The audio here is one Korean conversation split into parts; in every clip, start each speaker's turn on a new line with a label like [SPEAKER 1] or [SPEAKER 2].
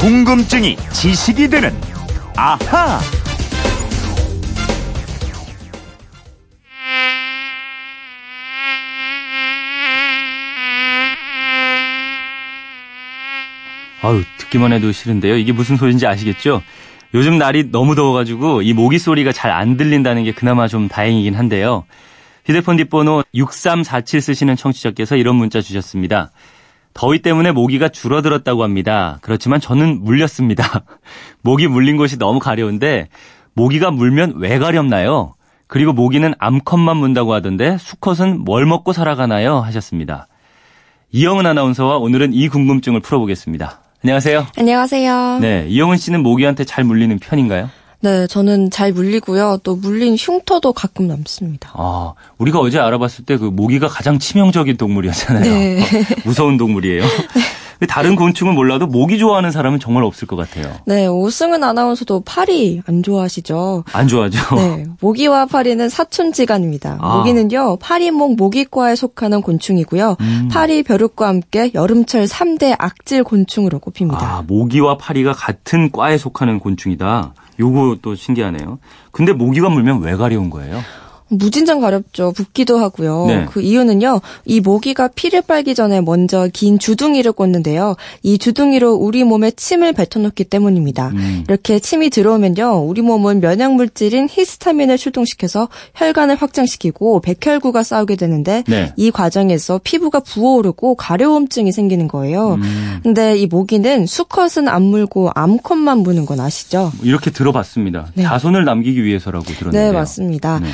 [SPEAKER 1] 궁금증이 지식이 되는 아하.
[SPEAKER 2] 아유, 듣기만 해도 싫은데요. 이게 무슨 소리인지 아시겠죠? 요즘 날이 너무 더워가지고 이 모기 소리가 잘 안 들린다는 게 그나마 좀 다행이긴 한데요. 휴대폰 뒷번호 6347 쓰시는 청취자께서 이런 문자 주셨습니다. 더위 때문에 모기가 줄어들었다고 합니다. 그렇지만 저는 물렸습니다. 모기 물린 곳이 너무 가려운데 모기가 물면 왜 가렵나요? 그리고 모기는 암컷만 문다고 하던데 수컷은 뭘 먹고 살아가나요? 하셨습니다. 이영은 아나운서와 오늘은 이 궁금증을 풀어보겠습니다. 안녕하세요.
[SPEAKER 3] 안녕하세요.
[SPEAKER 2] 네, 이영은 씨는 모기한테 잘 물리는 편인가요?
[SPEAKER 3] 네, 저는 잘 물리고요. 또 물린 흉터도 가끔 남습니다.
[SPEAKER 2] 아, 우리가 어제 알아봤을 때 그 모기가 가장 치명적인 동물이었잖아요.
[SPEAKER 3] 네.
[SPEAKER 2] 무서운 동물이에요. 다른 곤충은 몰라도 모기 좋아하는 사람은 정말 없을 것 같아요.
[SPEAKER 3] 네, 오승은 아나운서도 파리 안 좋아하시죠?
[SPEAKER 2] 안 좋아하죠?
[SPEAKER 3] 네, 모기와 파리는 사촌지간입니다.
[SPEAKER 2] 아.
[SPEAKER 3] 모기는요, 파리목 모기과에 속하는 곤충이고요.
[SPEAKER 2] 음.
[SPEAKER 3] 파리, 벼룩과 함께 여름철 3대 악질 곤충으로 꼽힙니다.
[SPEAKER 2] 아, 모기와 파리가 같은 과에 속하는 곤충이다. 요거 또 신기하네요. 근데 모기가 물면 왜 가려운 거예요?
[SPEAKER 3] 무진장 가렵죠. 붓기도 하고요.
[SPEAKER 2] 네.
[SPEAKER 3] 그 이유는요. 이 모기가 피를 빨기 전에 먼저 긴 주둥이를 꽂는데요. 이 주둥이로 우리 몸에 침을 뱉어놓기 때문입니다.
[SPEAKER 2] 음.
[SPEAKER 3] 이렇게 침이 들어오면요. 우리 몸은 면역 물질인 히스타민을 출동시켜서 혈관을 확장시키고 백혈구가 싸우게 되는데
[SPEAKER 2] 네.
[SPEAKER 3] 이 과정에서 피부가 부어오르고 가려움증이 생기는 거예요.
[SPEAKER 2] 음.
[SPEAKER 3] 근데 이 모기는 수컷은 안 물고 암컷만 무는 건 아시죠?
[SPEAKER 2] 이렇게 들어봤습니다.
[SPEAKER 3] 네.
[SPEAKER 2] 자손을 남기기 위해서라고 들었는데요.
[SPEAKER 3] 네, 맞습니다.
[SPEAKER 2] 네.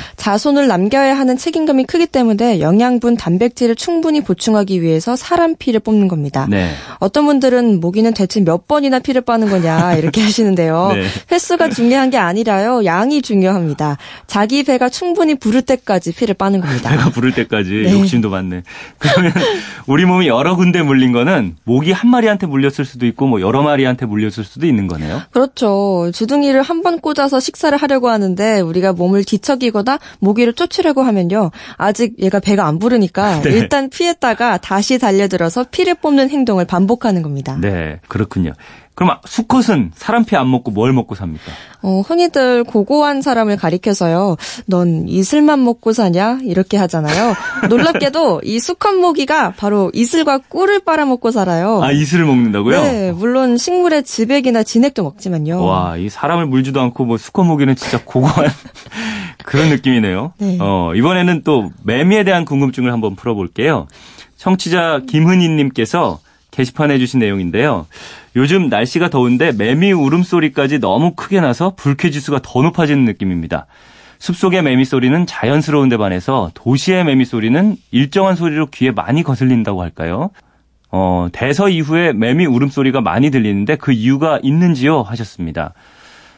[SPEAKER 3] 자손을 남겨야 하는 책임감이 크기 때문에 영양분, 단백질을 충분히 보충하기 위해서 사람 피를 뽑는 겁니다.
[SPEAKER 2] 네.
[SPEAKER 3] 어떤 분들은 모기는 대체 몇 번이나 피를 빠는 거냐 이렇게 하시는데요.
[SPEAKER 2] 네.
[SPEAKER 3] 횟수가 중요한 게 아니라요. 양이 중요합니다. 자기 배가 충분히 부를 때까지 피를 빠는 겁니다.
[SPEAKER 2] 배가 부를 때까지
[SPEAKER 3] 네.
[SPEAKER 2] 욕심도 많네. 그러면 우리 몸이 여러 군데 물린 거는 모기 한 마리한테 물렸을 수도 있고 뭐 여러 마리한테 물렸을 수도 있는 거네요.
[SPEAKER 3] 그렇죠. 주둥이를 한 번 꽂아서 식사를 하려고 하는데 우리가 몸을 뒤척이거나 모기 를 쫓으려고 하면요. 아직 얘가 배가 안 부르니까
[SPEAKER 2] 네.
[SPEAKER 3] 일단 피했다가 다시 달려들어서 피를 뽑는 행동을 반복하는 겁니다.
[SPEAKER 2] 네, 그렇군요. 그럼 아, 수컷은 사람 피 안 먹고 뭘 먹고 삽니까?
[SPEAKER 3] 어, 흔히들 고고한 사람을 가리켜서요. 넌 이슬만 먹고 사냐? 이렇게 하잖아요. 놀랍게도 이 수컷 모기가 바로 이슬과 꿀을 빨아먹고 살아요.
[SPEAKER 2] 아, 이슬을 먹는다고요?
[SPEAKER 3] 네, 물론 식물의 즙액이나 진액도 먹지만요.
[SPEAKER 2] 와, 이 사람을 물지도 않고 뭐 수컷 모기는 진짜 고고한 그런 느낌이네요.
[SPEAKER 3] 네.
[SPEAKER 2] 어, 이번에는 또 매미에 대한 궁금증을 한번 풀어볼게요. 청취자 김은희님께서 게시판에 주신 내용인데요. 요즘 날씨가 더운데 매미 울음소리까지 너무 크게 나서 불쾌지수가 더 높아지는 느낌입니다. 숲속의 매미 소리는 자연스러운 데 반해서 도시의 매미 소리는 일정한 소리로 귀에 많이 거슬린다고 할까요? 어, 대서 이후에 매미 울음소리가 많이 들리는데 그 이유가 있는지요? 하셨습니다.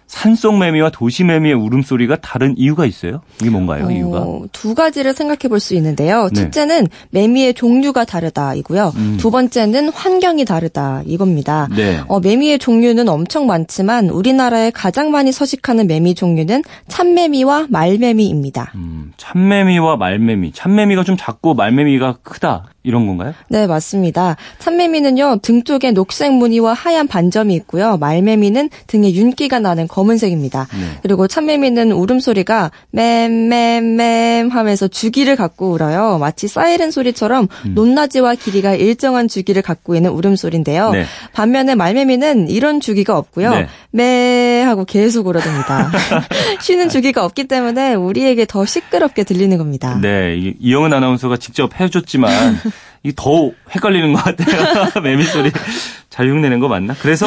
[SPEAKER 2] 산속 매미와 도시 매미의 울음소리가 다른 이유가 있어요? 이게 뭔가요,
[SPEAKER 3] 어,
[SPEAKER 2] 이유가?
[SPEAKER 3] 두 가지를 생각해 볼 수 있는데요.
[SPEAKER 2] 네.
[SPEAKER 3] 첫째는 매미의 종류가 다르다 이고요.
[SPEAKER 2] 음.
[SPEAKER 3] 두 번째는 환경이 다르다 이겁니다.
[SPEAKER 2] 네.
[SPEAKER 3] 어, 매미의 종류는 엄청 많지만 우리나라에 가장 많이 서식하는 매미 종류는 참매미와 말매미입니다.
[SPEAKER 2] 음, 참매미와 말매미. 참매미가 좀 작고 말매미가 크다. 이런 건가요?
[SPEAKER 3] 네, 맞습니다. 참매미는요, 등 쪽에 녹색 무늬와 하얀 반점이 있고요. 말매미는 등에 윤기가 나는 검은색입니다.
[SPEAKER 2] 네.
[SPEAKER 3] 그리고 참매미는 울음소리가 맴맴맴 하면서 주기를 갖고 울어요. 마치 사이렌 소리처럼 높낮이와 길이가 일정한 주기를 갖고 있는 울음소리인데요.
[SPEAKER 2] 네.
[SPEAKER 3] 반면에 말매미는 이런 주기가 없고요.
[SPEAKER 2] 네.
[SPEAKER 3] 매 하고 계속 울어댑니다. 쉬는 주기가 없기 때문에 우리에게 더 시끄럽게 들리는 겁니다.
[SPEAKER 2] 네, 이- 이영은 아나운서가 직접 해줬지만 이더 헷갈리는 것 같아요. 매미 소리 잘 흉내낸 거 맞나? 그래서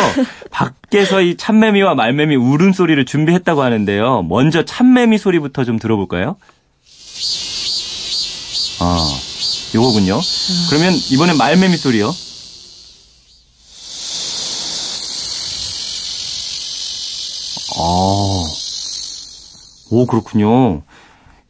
[SPEAKER 2] 밖에서 이 참매미와 말매미 울음 소리를 준비했다고 하는데요. 먼저 참매미 소리부터 좀 들어볼까요? 아, 요거군요. 그러면 이번엔 말매미 소리요. 오 그렇군요.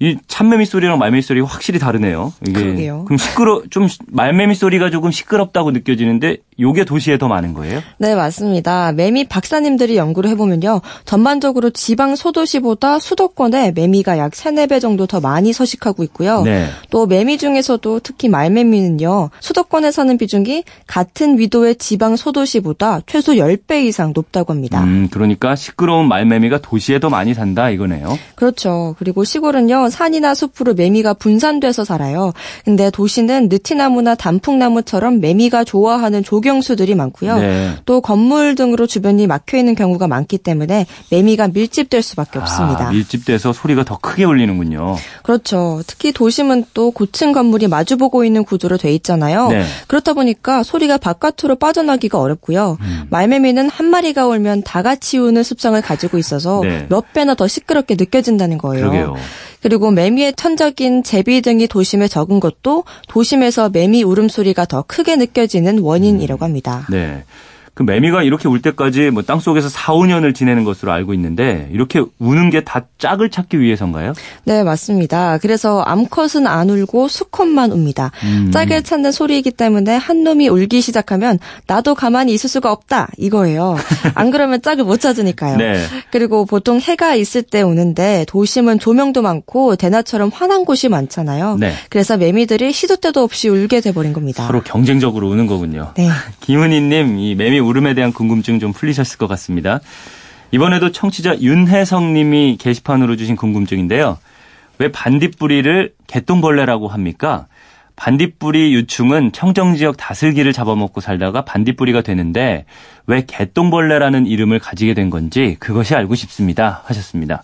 [SPEAKER 2] 이 참매미 소리랑 말매미 소리가 확실히 다르네요. 이게
[SPEAKER 3] 그러게요.
[SPEAKER 2] 그럼 시끄러 좀 시- 말매미 소리가 조금 시끄럽다고 느껴지는데 요게 도시에 더 많은 거예요?
[SPEAKER 3] 네, 맞습니다. 매미 박사님들이 연구를 해보면요. 전반적으로 지방 소도시보다 수도권에 매미가 약 3, 4배 정도 더 많이 서식하고 있고요.
[SPEAKER 2] 네.
[SPEAKER 3] 또 매미 중에서도 특히 말매미는요. 수도권에 사는 비중이 같은 위도의 지방 소도시보다 최소 10배 이상 높다고 합니다.
[SPEAKER 2] 음, 그러니까 시끄러운 말매미가 도시에 더 많이 산다 이거네요.
[SPEAKER 3] 그렇죠. 그리고 시골은요. 산이나 숲으로 매미가 분산돼서 살아요. 근데 도시는 느티나무나 단풍나무처럼 매미가 좋아하는 조 경수들이 많고요.
[SPEAKER 2] 네.
[SPEAKER 3] 또 건물 등으로 주변이 막혀 있는 경우가 많기 때문에 매미가 밀집될 수밖에 없습니다.
[SPEAKER 2] 아, 밀집돼서 소리가 더 크게 울리는군요.
[SPEAKER 3] 그렇죠. 특히 도심은 또 고층 건물이 마주보고 있는 구조로 돼 있잖아요.
[SPEAKER 2] 네.
[SPEAKER 3] 그렇다 보니까 소리가 바깥으로 빠져나기가 어렵고요.
[SPEAKER 2] 음.
[SPEAKER 3] 말매미는 한 마리가 울면 다 같이 우는 습성을 가지고 있어서
[SPEAKER 2] 네.
[SPEAKER 3] 몇 배나 더 시끄럽게 느껴진다는 거예요.
[SPEAKER 2] 그러게요.
[SPEAKER 3] 그리고 매미의 천적인 제비 등이 도심에 적은 것도 도심에서 매미 울음소리가 더 크게 느껴지는 원인이라고 합니다.
[SPEAKER 2] 네. 그 매미가 이렇게 울 때까지 뭐 땅속에서 4, 5년을 지내는 것으로 알고 있는데 이렇게 우는 게 다 짝을 찾기 위해서인가요?
[SPEAKER 3] 네, 맞습니다. 그래서 암컷은 안 울고 수컷만 웁니다.
[SPEAKER 2] 음.
[SPEAKER 3] 짝을 찾는 소리이기 때문에 한 놈이 울기 시작하면 나도 가만히 있을 수가 없다 이거예요. 안 그러면 짝을 못 찾으니까요.
[SPEAKER 2] 네.
[SPEAKER 3] 그리고 보통 해가 있을 때 우는데 도심은 조명도 많고 대낮처럼 환한 곳이 많잖아요.
[SPEAKER 2] 네.
[SPEAKER 3] 그래서 매미들이 시도 때도 없이 울게 돼버린 겁니다.
[SPEAKER 2] 서로 경쟁적으로 우는 거군요.
[SPEAKER 3] 네.
[SPEAKER 2] 김은희님, 이 매미 울음에 대한 궁금증 좀 풀리셨을 것 같습니다. 이번에도 청취자 윤혜성 님이 게시판으로 주신 궁금증인데요. 왜 반딧불이를 개똥벌레라고 합니까? 반딧불이 유충은 청정 지역 다슬기를 잡아먹고 살다가 반딧불이가 되는데 왜 개똥벌레라는 이름을 가지게 된 건지 그것이 알고 싶습니다. 하셨습니다.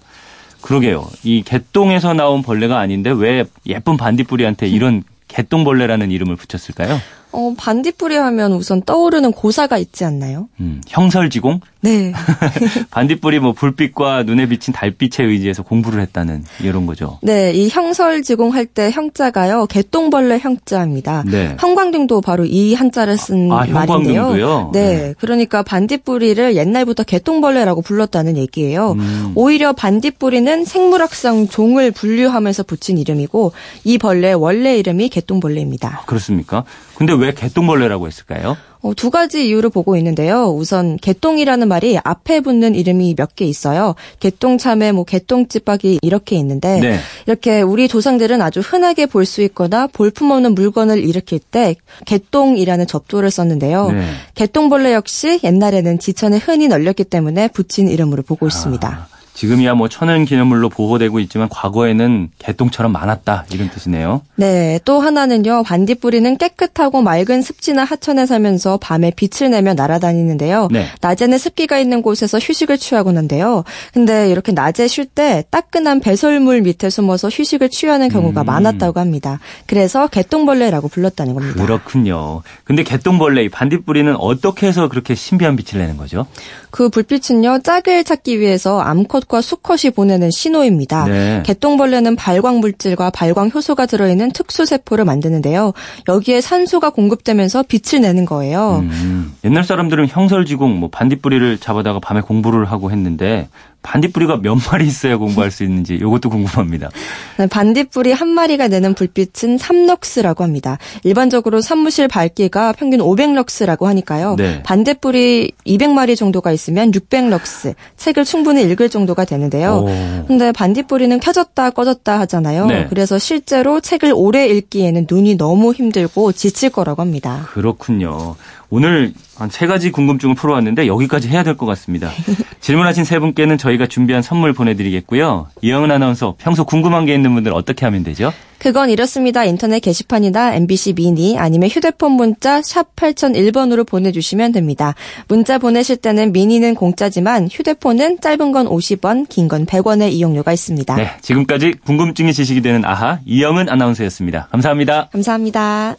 [SPEAKER 2] 그러게요. 이 개똥에서 나온 벌레가 아닌데 왜 예쁜 반딧불이한테 이런 개똥벌레라는 이름을 붙였을까요?
[SPEAKER 3] 어, 반딧불이 하면 우선 떠오르는 고사가 있지 않나요?
[SPEAKER 2] 음, 형설지공?
[SPEAKER 3] 네.
[SPEAKER 2] 반딧불이 뭐 불빛과 눈에 비친 달빛에 의지해서 공부를 했다는 이런 거죠.
[SPEAKER 3] 네, 이 형설지공 할 때 형자가요, 개똥벌레 형자입니다.
[SPEAKER 2] 네.
[SPEAKER 3] 형광등도 바로 이 한자를 쓴
[SPEAKER 2] 아,
[SPEAKER 3] 말인데요.
[SPEAKER 2] 형광등도요?
[SPEAKER 3] 네,
[SPEAKER 2] 네.
[SPEAKER 3] 그러니까 반딧불이를 옛날부터 개똥벌레라고 불렀다는 얘기예요.
[SPEAKER 2] 음.
[SPEAKER 3] 오히려 반딧불이는 생물학상 종을 분류하면서 붙인 이름이고 이 벌레의 원래 이름이 개똥벌레입니다.
[SPEAKER 2] 그렇습니까? 근데 왜 개똥벌레라고 했을까요?
[SPEAKER 3] 어, 두 가지 이유를 보고 있는데요. 우선 개똥이라는 말이 앞에 붙는 이름이 몇 개 있어요. 개똥참외, 뭐 개똥집박이 이렇게 있는데
[SPEAKER 2] 네.
[SPEAKER 3] 이렇게 우리 조상들은 아주 흔하게 볼 수 있거나 볼품없는 물건을 일으킬 때 개똥이라는 접조를 썼는데요.
[SPEAKER 2] 네.
[SPEAKER 3] 개똥벌레 역시 옛날에는 지천에 흔히 널렸기 때문에 붙인 이름으로 보고 있습니다.
[SPEAKER 2] 아, 지금이야 뭐 천연 기념물로 보호되고 있지만 과거에는 개똥처럼 많았다 이런 뜻이네요.
[SPEAKER 3] 네, 또 하나는요. 반딧불이는 깨끗하고 맑은 습지나 하천에 살면서 밤에 빛을 내며 날아다니는데요.
[SPEAKER 2] 네.
[SPEAKER 3] 낮에는 습기가 있는 곳에서 휴식을 취하곤 한데요. 근데 이렇게 낮에 쉴 때 따끈한 배설물 밑에 숨어서 휴식을 취하는 경우가
[SPEAKER 2] 음.
[SPEAKER 3] 많았다고 합니다. 그래서 개똥벌레라고 불렀다는 겁니다.
[SPEAKER 2] 그렇군요. 근데 개똥벌레, 이 반딧불이는 어떻게 해서 그렇게 신비한 빛을 내는 거죠?
[SPEAKER 3] 그 불빛은요. 짝을 찾기 위해서 암컷과 수컷이 보내는 신호입니다.
[SPEAKER 2] 네.
[SPEAKER 3] 개똥벌레는 발광 물질과 발광 효소가 들어있는 특수 세포를 만드는데요. 여기에 산소가 공급되면서 빛을 내는 거예요.
[SPEAKER 2] 음, 옛날 사람들은 형설지공, 뭐 반딧불이를 잡아다가 밤에 공부를 하고 했는데 반딧불이가 몇 마리 있어야 공부할 수 있는지 이것도 궁금합니다.
[SPEAKER 3] 네, 반딧불이 한 마리가 내는 불빛은 3럭스라고 합니다. 일반적으로 사무실 밝기가 평균 500럭스라고 하니까요.
[SPEAKER 2] 네.
[SPEAKER 3] 반딧불이 200마리 정도가 있으면 600럭스, 책을 충분히 읽을 정도가 되는데요.
[SPEAKER 2] 오.
[SPEAKER 3] 근데 반딧불이는 켜졌다 꺼졌다 하잖아요.
[SPEAKER 2] 네.
[SPEAKER 3] 그래서 실제로 책을 오래 읽기에는 눈이 너무 힘들고 지칠 거라고 합니다.
[SPEAKER 2] 그렇군요. 오늘 한 세 가지 궁금증을 풀어왔는데 여기까지 해야 될 것 같습니다. 질문하신 세 분께는 저희가 준비한 선물 보내드리겠고요. 이영은 아나운서 평소 궁금한 게 있는 분들 어떻게 하면 되죠?
[SPEAKER 3] 그건 이렇습니다. 인터넷 게시판이나 MBC 미니 아니면 휴대폰 문자 샵 8001번으로 보내주시면 됩니다. 문자 보내실 때는 미니는 공짜지만 휴대폰은 짧은 건 50원, 긴 건 100원의 이용료가 있습니다.
[SPEAKER 2] 네, 지금까지 궁금증이 지식이 되는 아하 이영은 아나운서였습니다. 감사합니다.
[SPEAKER 3] 감사합니다.